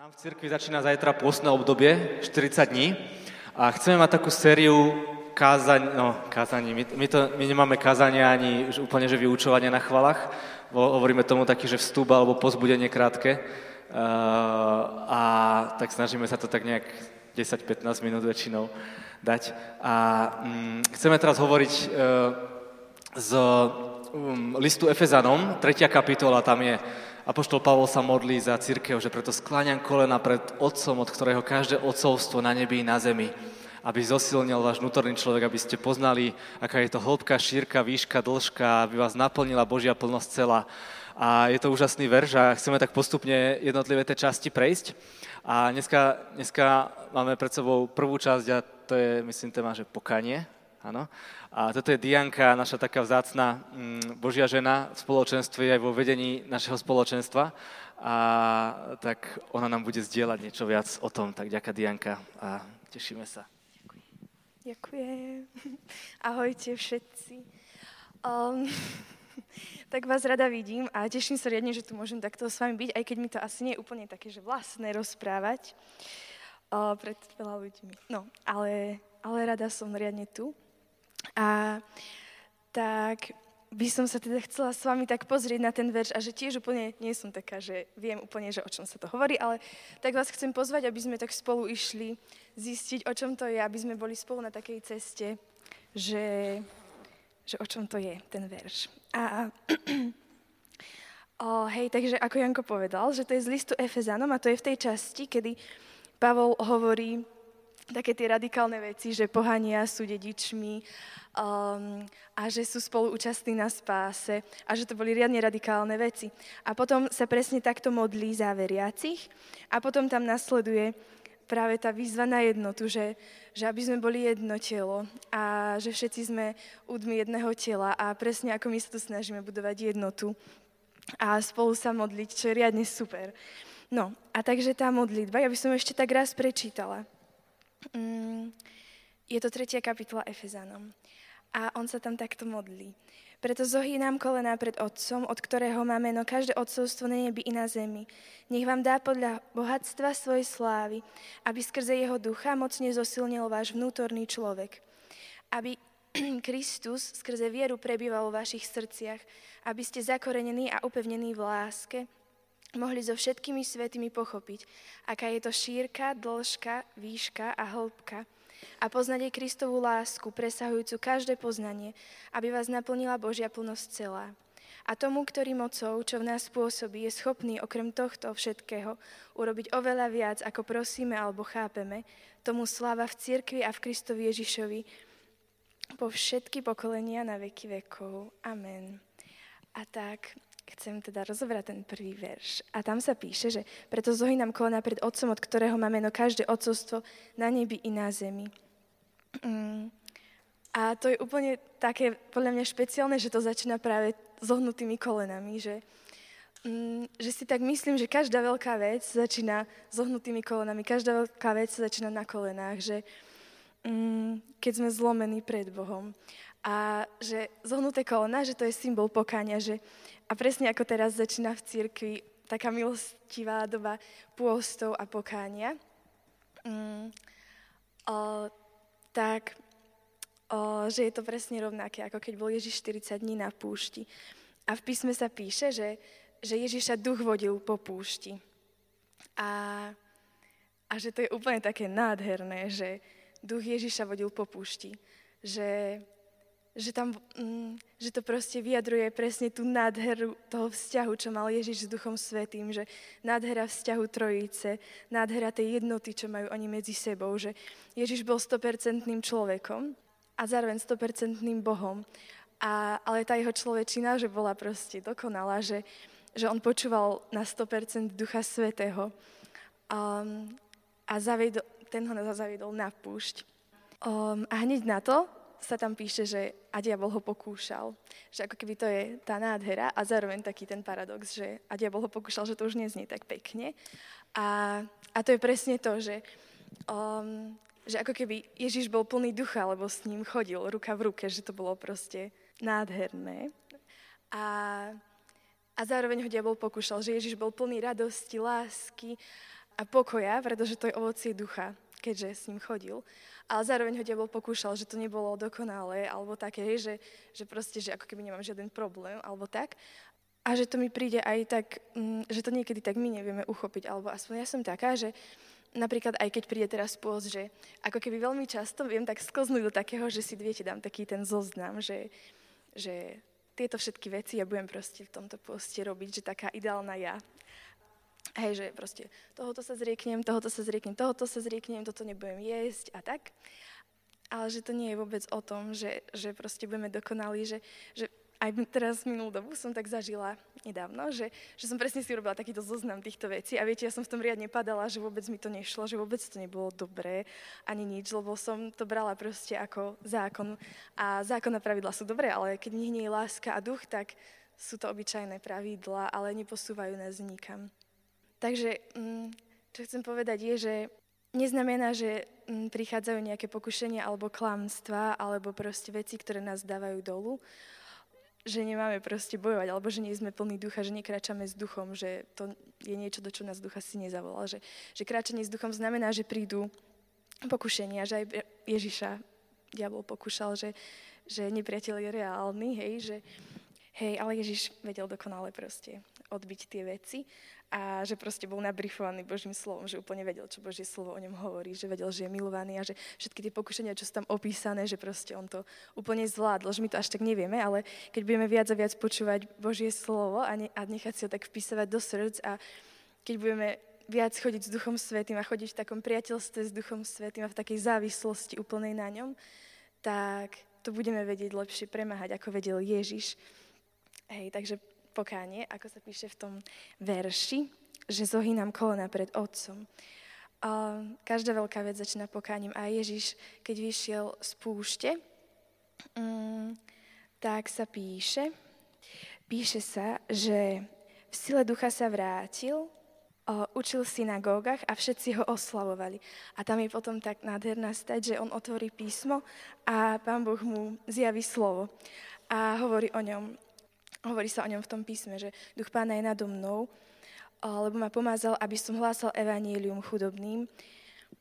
Nám v cirkvi začína zajtra pôstne obdobie, 40 dní. A chceme mať takú sériu kázaň, no, kázaní. My, my, to, my nemáme kázania ani úplne, že vyučovanie na chvalách. Hovoríme tomu taký, že vstup alebo pozbudenie krátke. Uh, a tak snažíme sa to tak nejak 10-15 minút väčšinou dať. A um, chceme teraz hovoriť uh, z um, listu Efezanom, tretia kapitola, tam je Apoštol Pavol sa modlí za církev, že preto skláňam kolena pred Otcom, od ktorého každé otcovstvo na nebi i na zemi, aby zosilnil váš vnútorný človek, aby ste poznali, aká je to hĺbka, šírka, výška, dĺžka, aby vás naplnila Božia plnosť celá. A je to úžasný verš a chceme tak postupne jednotlivé tie časti prejsť. A dneska, dneska máme pred sebou prvú časť a to je, myslím, téma, že pokanie. Áno. A toto je Dianka, naša taká vzácna mm, Božia žena v spoločenstve aj vo vedení našeho spoločenstva. A tak ona nám bude zdieľať niečo viac o tom. Tak ďaká Dianka a tešíme sa. Ďakujem. Ahojte všetci. Um, tak vás rada vidím a teším sa riadne, že tu môžem takto s vami byť, aj keď mi to asi nie je úplne také, že vlastné rozprávať uh, pred veľa ľuďmi. No, ale, ale rada som riadne tu. A tak by som sa teda chcela s vami tak pozrieť na ten verš a že tiež úplne nie som taká, že viem úplne, že o čom sa to hovorí, ale tak vás chcem pozvať, aby sme tak spolu išli zistiť, o čom to je, aby sme boli spolu na takej ceste, že, že o čom to je ten verš. A o, hej, takže ako Janko povedal, že to je z listu Efezanom a to je v tej časti, kedy Pavol hovorí také tie radikálne veci, že pohania sú dedičmi um, a že sú spolu účastní na spáse a že to boli riadne radikálne veci. A potom sa presne takto modlí za veriacich a potom tam nasleduje práve tá výzva na jednotu, že, že aby sme boli jedno telo a že všetci sme údmi jedného tela a presne ako my sa tu snažíme budovať jednotu a spolu sa modliť, čo je riadne super. No a takže tá modlitba, ja by som ešte tak raz prečítala. Mm, je to tretia kapitola Efezanom. A on sa tam takto modlí. Preto zohýnam kolená pred Otcom, od ktorého má meno každé odcovstvo na nebi i na zemi. Nech vám dá podľa bohatstva svojej slávy, aby skrze jeho ducha mocne zosilnil váš vnútorný človek. Aby Kristus skrze vieru prebýval vo vašich srdciach, aby ste zakorenení a upevnení v láske, mohli so všetkými svetými pochopiť, aká je to šírka, dĺžka, výška a hĺbka a poznať jej Kristovú lásku, presahujúcu každé poznanie, aby vás naplnila Božia plnosť celá. A tomu, ktorý mocou, čo v nás pôsobí, je schopný okrem tohto všetkého urobiť oveľa viac, ako prosíme alebo chápeme, tomu sláva v cirkvi a v Kristovi Ježišovi po všetky pokolenia na veky vekov. Amen. A tak chcem teda rozobrať ten prvý verš. A tam sa píše, že preto zohynám kolena pred Otcom, od ktorého má meno každé otcovstvo na nebi i na zemi. Mm. A to je úplne také, podľa mňa špeciálne, že to začína práve zohnutými kolenami, že, mm, že si tak myslím, že každá veľká vec začína zohnutými kolenami, každá veľká vec začína na kolenách, že mm, keď sme zlomení pred Bohom. A že zohnuté kolena, že to je symbol pokáňa, že a presne ako teraz začína v cirkvi taká milostivá doba pôstov a pokánia, mm, o, tak o, že je to presne rovnaké, ako keď bol Ježiš 40 dní na púšti. A v písme sa píše, že, že Ježiša duch vodil po púšti. A, a že to je úplne také nádherné, že duch Ježiša vodil po púšti. Že že, tam, mm, že to proste vyjadruje presne tú nádheru toho vzťahu, čo mal Ježiš s Duchom Svetým, že nádhera vzťahu Trojice, nádhera tej jednoty, čo majú oni medzi sebou, že Ježiš bol 100% človekom a zároveň 100% Bohom. A, ale tá jeho človečina, že bola proste dokonalá, že, že on počúval na 100% Ducha Svetého um, a zaviedol, ten ho zaviedol na púšť. Um, a hneď na to sa tam píše, že a diabol ho pokúšal. Že ako keby to je tá nádhera a zároveň taký ten paradox, že a diabol ho pokúšal, že to už neznie tak pekne. A, a to je presne to, že, um, že ako keby Ježiš bol plný ducha, lebo s ním chodil ruka v ruke, že to bolo proste nádherné. A, a zároveň ho diabol pokúšal, že Ježiš bol plný radosti, lásky a pokoja, pretože to je ovocie ducha, keďže s ním chodil. Ale zároveň ho diabol pokúšal, že to nebolo dokonalé, alebo také, že, že proste, že ako keby nemám žiaden problém, alebo tak. A že to mi príde aj tak, mm, že to niekedy tak my nevieme uchopiť, alebo aspoň ja som taká, že napríklad aj keď príde teraz pôst, že ako keby veľmi často viem tak sklznúť do takého, že si viete, dám taký ten zoznam, že, že tieto všetky veci ja budem proste v tomto poste robiť, že taká ideálna ja. Hej, že proste tohoto sa zrieknem, tohoto sa zrieknem, tohoto sa zrieknem, toto nebudem jesť a tak. Ale že to nie je vôbec o tom, že, že proste budeme dokonali, že, že aj teraz minulú dobu som tak zažila nedávno, že, že som presne si urobila takýto zoznam týchto vecí a viete, ja som v tom riadne padala, že vôbec mi to nešlo, že vôbec to nebolo dobré ani nič, lebo som to brala proste ako zákon. A zákonné pravidla sú dobré, ale keď nie je láska a duch, tak sú to obyčajné pravidla, ale neposúvajú nás nikam. Takže, mm, čo chcem povedať je, že neznamená, že mm, prichádzajú nejaké pokušenia alebo klamstva, alebo proste veci, ktoré nás dávajú dolu, že nemáme proste bojovať, alebo že nie sme plní ducha, že nekračame s duchom, že to je niečo, do čo nás ducha si nezavolal. Že, že kráčanie s duchom znamená, že prídu pokušenia, že aj Ježiša diabol pokúšal, že, že nepriateľ je reálny, hej, že hej, ale Ježiš vedel dokonale proste odbiť tie veci a že proste bol nabrifovaný Božím slovom, že úplne vedel, čo Božie slovo o ňom hovorí, že vedel, že je milovaný a že všetky tie pokušenia, čo sú tam opísané, že proste on to úplne zvládol, že my to až tak nevieme, ale keď budeme viac a viac počúvať Božie slovo a, ne, a nechať si ho tak vpísavať do srdc a keď budeme viac chodiť s Duchom Svetým a chodiť v takom priateľstve s Duchom Svetým a v takej závislosti úplnej na ňom, tak to budeme vedieť lepšie premáhať, ako vedel Ježiš. Hej, takže pokánie, ako sa píše v tom verši, že zohýnam kolena pred Otcom. A každá veľká vec začína pokáním. A Ježiš, keď vyšiel z púšte, mm, tak sa píše, píše sa, že v sile ducha sa vrátil, učil v synagógach a všetci ho oslavovali. A tam je potom tak nádherná stať, že on otvorí písmo a pán Boh mu zjaví slovo a hovorí o ňom. Hovorí sa o ňom v tom písme, že duch pána je nado mnou, lebo ma pomázal, aby som hlásal evanílium chudobným.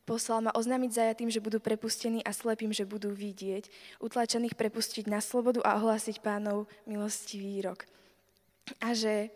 Poslal ma oznámiť zajatým, že budú prepustení a slepým, že budú vidieť. Utlačených prepustiť na slobodu a ohlásiť pánov milostivý rok. A že,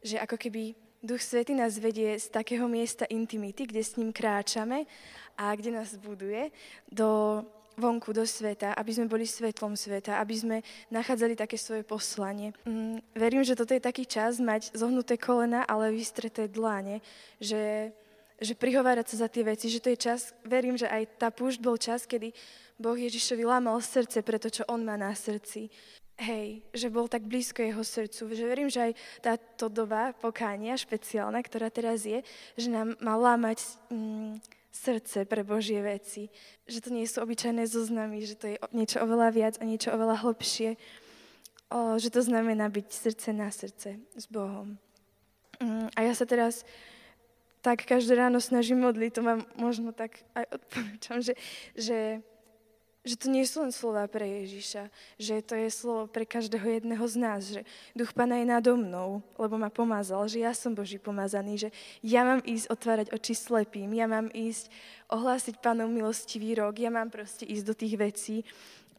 že ako keby Duch Svety nás vedie z takého miesta intimity, kde s ním kráčame a kde nás buduje, do vonku do sveta, aby sme boli svetlom sveta, aby sme nachádzali také svoje poslanie. Mm, verím, že toto je taký čas mať zohnuté kolena, ale vystreté dláne, že, že prihovárať sa za tie veci, že to je čas, verím, že aj tá púšť bol čas, kedy Boh Ježišovi lámal srdce pre to, čo on má na srdci. Hej, že bol tak blízko jeho srdcu, že verím, že aj táto doba pokánia špeciálna, ktorá teraz je, že nám má lámať mm, srdce pre Božie veci. Že to nie sú obyčajné zoznamy, že to je niečo oveľa viac a niečo oveľa hlbšie. O, že to znamená byť srdce na srdce s Bohom. Mm, a ja sa teraz tak každé ráno snažím modliť, to vám možno tak aj odporúčam, že, že že to nie sú len slova pre Ježiša, že to je slovo pre každého jedného z nás, že duch Pana je nado mnou, lebo ma pomazal, že ja som Boží pomazaný, že ja mám ísť otvárať oči slepým, ja mám ísť ohlásiť Pánom milostivý rok, ja mám proste ísť do tých vecí,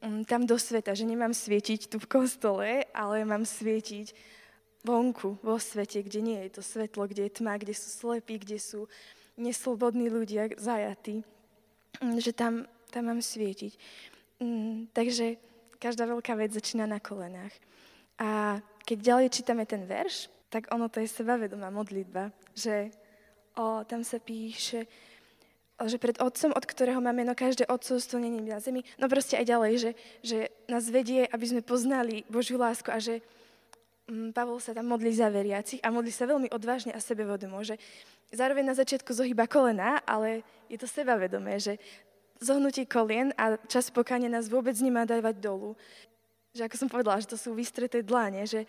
um, tam do sveta, že nemám svietiť tu v kostole, ale mám svietiť vonku, vo svete, kde nie je to svetlo, kde je tma, kde sú slepí, kde sú neslobodní ľudia zajatí. Um, že tam tam mám svietiť. Mm, takže každá veľká vec začína na kolenách. A keď ďalej čítame ten verš, tak ono to je sebavedomá modlitba, že o, tam sa píše, že pred Otcom, od ktorého má meno každé otcovstvo není na zemi, no proste aj ďalej, že, že nás vedie, aby sme poznali Božiu lásku a že mm, Pavol sa tam modlí za veriacich a modlí sa veľmi odvážne a sebevedomo, že zároveň na začiatku zohyba kolena, ale je to sebavedomé, že zohnutí kolien a čas pokania nás vôbec nemá dávať dolu. Že ako som povedala, že to sú vystreté dlane, že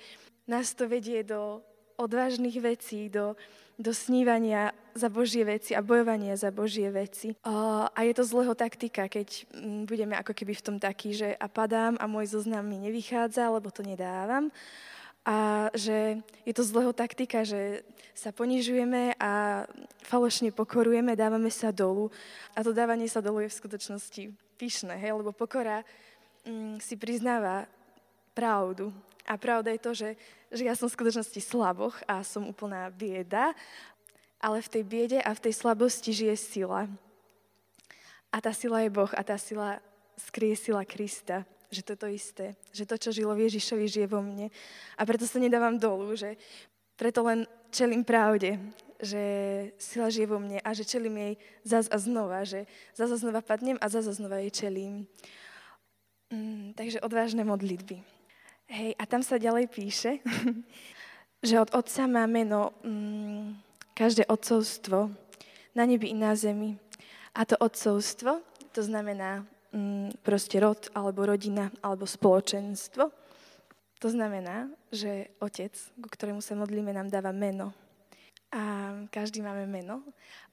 nás to vedie do odvážnych vecí, do, do snívania za Božie veci a bojovania za Božie veci. A je to zlého taktika, keď mm, budeme ako keby v tom taký, že a padám a môj zoznam mi nevychádza, lebo to nedávam. A že je to zlého taktika, že sa ponižujeme a falošne pokorujeme, dávame sa dolu. A to dávanie sa dolu je v skutočnosti pyšné, hej? lebo pokora mm, si priznáva pravdu. A pravda je to, že, že ja som v skutočnosti slaboch a som úplná bieda, ale v tej biede a v tej slabosti žije sila. A tá sila je Boh a tá sila skrie sila Krista že to je to isté, že to, čo žilo v Ježišovi, žije vo mne. A preto sa nedávam dolu, že preto len čelím pravde, že sila žije vo mne a že čelím jej zaz a znova, že zaz a znova padnem a zaz a znova jej čelím. Mm, takže odvážne modlitby. Hej, a tam sa ďalej píše, že od Otca má meno mm, každé otcovstvo na nebi i na zemi. A to otcovstvo, to znamená proste rod, alebo rodina, alebo spoločenstvo. To znamená, že otec, ku ktorému sa modlíme, nám dáva meno. A každý máme meno,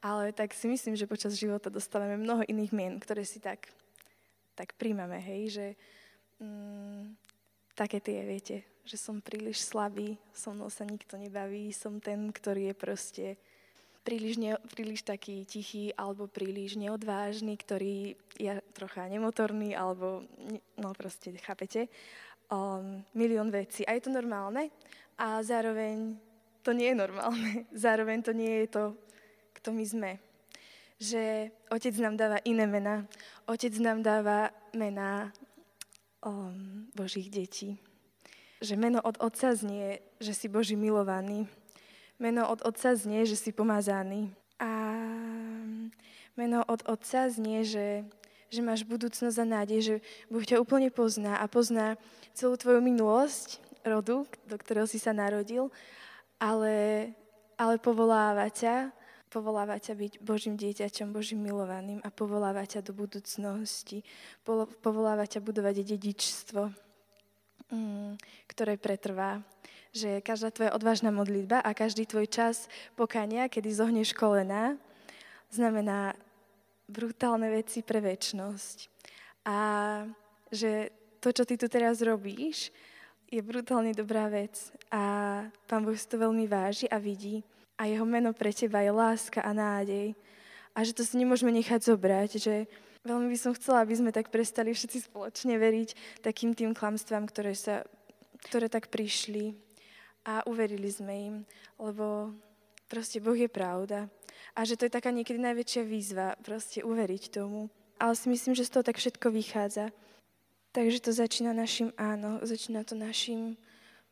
ale tak si myslím, že počas života dostávame mnoho iných mien, ktoré si tak, tak príjmame, hej, že mm, také tie, viete, že som príliš slabý, so mnou sa nikto nebaví, som ten, ktorý je proste príliš, ne, príliš taký tichý alebo príliš neodvážny, ktorý je trocha nemotorný alebo, no proste, chápete, um, milión vecí. A je to normálne a zároveň to nie je normálne. Zároveň to nie je to, kto my sme. Že Otec nám dáva iné mená. Otec nám dáva mená um, Božích detí. Že meno od Otca znie, že si Boží milovaný Meno od Otca znie, že si pomazaný. A meno od Otca znie, že, že máš budúcnosť a nádej, že Boh ťa úplne pozná a pozná celú tvoju minulosť, rodu, do ktorého si sa narodil, ale, ale povoláva ťa, povoláva ťa byť Božím dieťaťom, Božím milovaným a povoláva ťa do budúcnosti, povoláva ťa budovať dedičstvo, ktoré pretrvá že každá tvoja odvážna modlitba a každý tvoj čas pokania, kedy zohneš kolena, znamená brutálne veci pre väčnosť. A že to, čo ty tu teraz robíš, je brutálne dobrá vec. A Pán Boh si to veľmi váži a vidí. A jeho meno pre teba je láska a nádej. A že to si nemôžeme nechať zobrať, že veľmi by som chcela, aby sme tak prestali všetci spoločne veriť takým tým klamstvám, ktoré, sa, ktoré tak prišli a uverili sme im, lebo proste Boh je pravda. A že to je taká niekedy najväčšia výzva, proste uveriť tomu. Ale si myslím, že z toho tak všetko vychádza. Takže to začína našim áno, začína to našim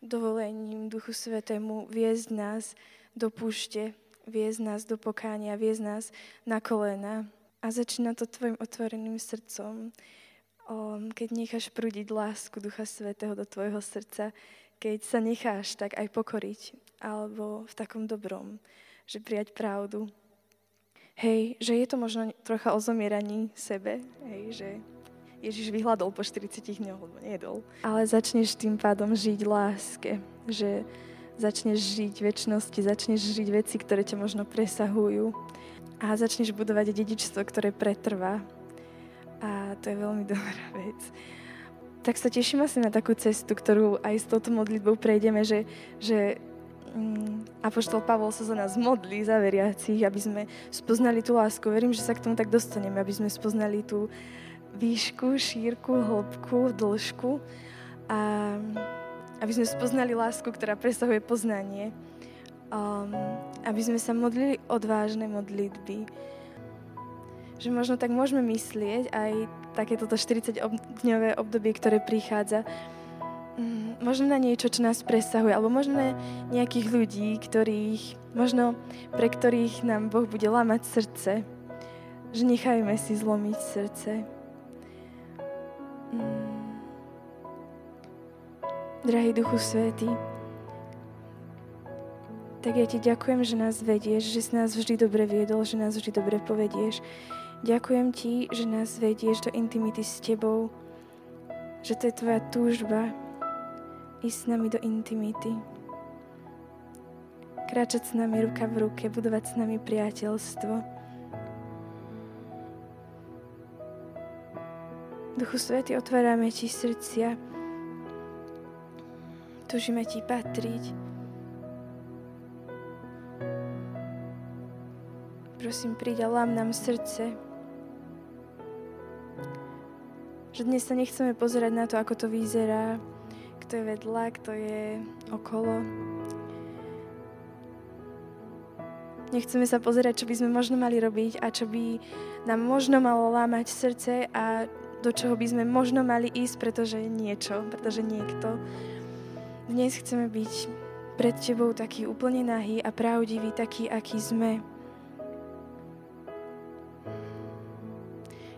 dovolením Duchu Svetému viesť nás do púšte, viesť nás do pokánia, viesť nás na kolena. A začína to tvojim otvoreným srdcom, keď necháš prúdiť lásku Ducha Svetého do tvojho srdca, keď sa necháš tak aj pokoriť, alebo v takom dobrom, že prijať pravdu. Hej, že je to možno trocha o zomieraní sebe, hej, že Ježiš vyhľadol po 40 dňoch, lebo nejedol. Ale začneš tým pádom žiť láske, že začneš žiť väčšnosti, začneš žiť veci, ktoré ťa možno presahujú a začneš budovať dedičstvo, ktoré pretrvá. A to je veľmi dobrá vec tak sa teším asi na takú cestu, ktorú aj s touto modlitbou prejdeme, že, že mm, Apoštol Pavol sa za nás modlí, za veriacich, aby sme spoznali tú lásku. Verím, že sa k tomu tak dostaneme, aby sme spoznali tú výšku, šírku, hĺbku, dĺžku a aby sme spoznali lásku, ktorá presahuje poznanie. Um, aby sme sa modlili odvážne modlitby. Že možno tak môžeme myslieť aj takéto 40-dňové obdobie, ktoré prichádza, mm, možno na niečo, čo nás presahuje, alebo možno na nejakých ľudí, ktorých, možno pre ktorých nám Boh bude lámať srdce, že nechajme si zlomiť srdce. Mm. Drahý Duchu Svetý, tak ja ti ďakujem, že nás vedieš, že si nás vždy dobre viedol, že nás vždy dobre povedieš. Ďakujem ti, že nás vedieš do intimity s tebou, že to je tvoja túžba ísť s nami do intimity. Kráčať s nami ruka v ruke, budovať s nami priateľstvo. Duchu Svety, otvárame ti srdcia Tužíme Ti patriť. Prosím, príď a lám nám srdce. Že dnes sa nechceme pozerať na to, ako to vyzerá, kto je vedľa, kto je okolo. Nechceme sa pozerať, čo by sme možno mali robiť a čo by nám možno malo lámať srdce a do čoho by sme možno mali ísť, pretože niečo, pretože niekto. Dnes chceme byť pred Tebou taký úplne nahý a pravdivý, taký, aký sme.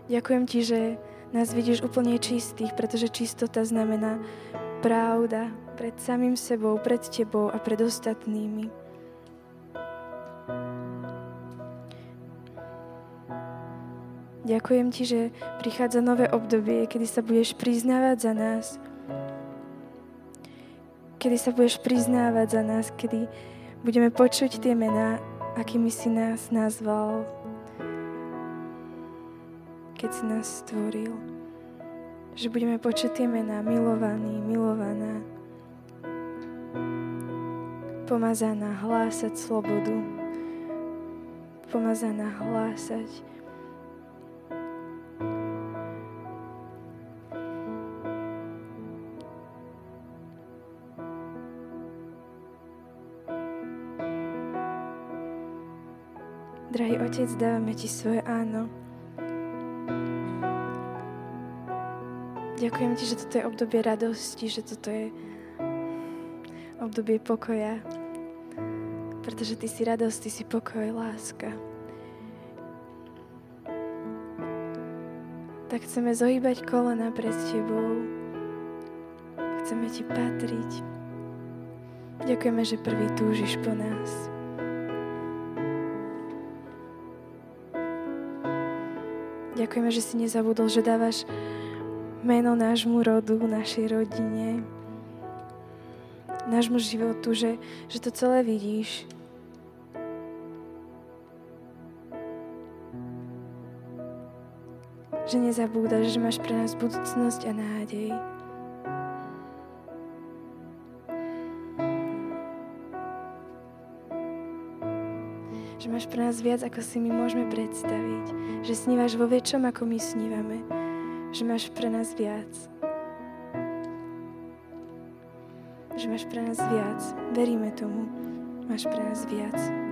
Ďakujem Ti, že nás vidíš úplne čistých, pretože čistota znamená pravda pred samým sebou, pred Tebou a pred ostatnými. Ďakujem Ti, že prichádza nové obdobie, kedy sa budeš priznávať za nás, kedy sa budeš priznávať za nás, kedy budeme počuť tie mená, akými si nás nazval, keď si nás stvoril. Že budeme počuť tie mená milovaný, milovaná, pomazaná hlásať slobodu, pomazaná hlásať Drahý Otec, dávame Ti svoje áno. Ďakujem Ti, že toto je obdobie radosti, že toto je obdobie pokoja. Pretože Ty si radosť, Ty si pokoj, láska. Tak chceme zohýbať kolena pred Tebou. Chceme Ti patriť. Ďakujeme, že prvý túžiš po nás. Ďakujeme, že si nezabudol, že dávaš meno nášmu rodu, našej rodine, nášmu životu, že, že to celé vidíš. Že nezabúdaš, že máš pre nás budúcnosť a nádej. že máš pre nás viac, ako si my môžeme predstaviť. Že snívaš vo väčšom, ako my snívame. Že máš pre nás viac. Že máš pre nás viac. Veríme tomu. Máš pre nás viac.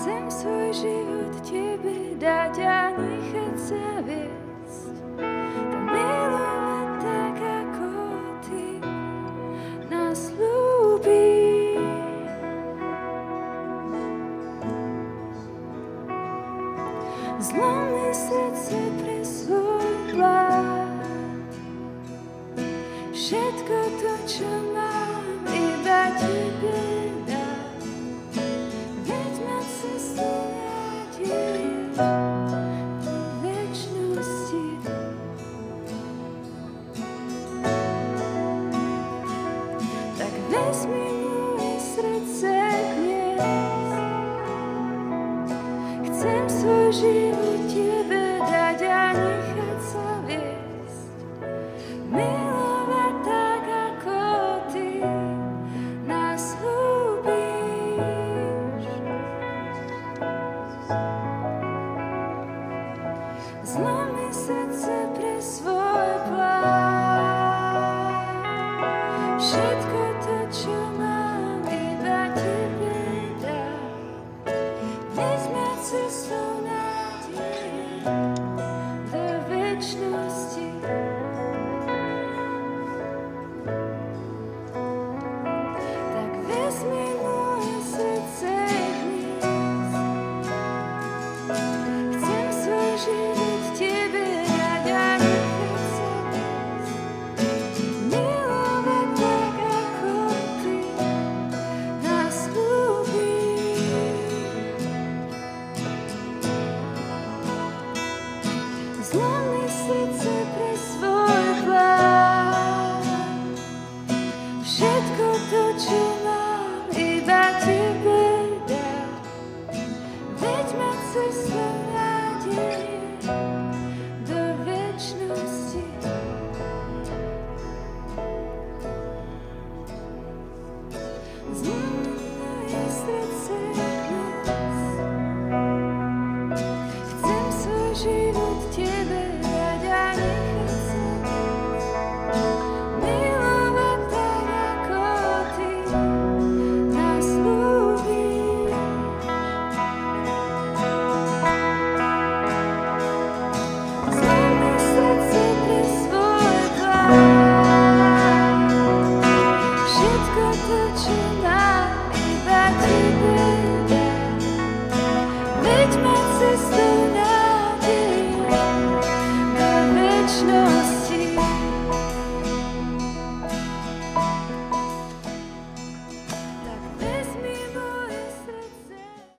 Chcem svoj život Tebe dať a nechať sa viesť. свой животе.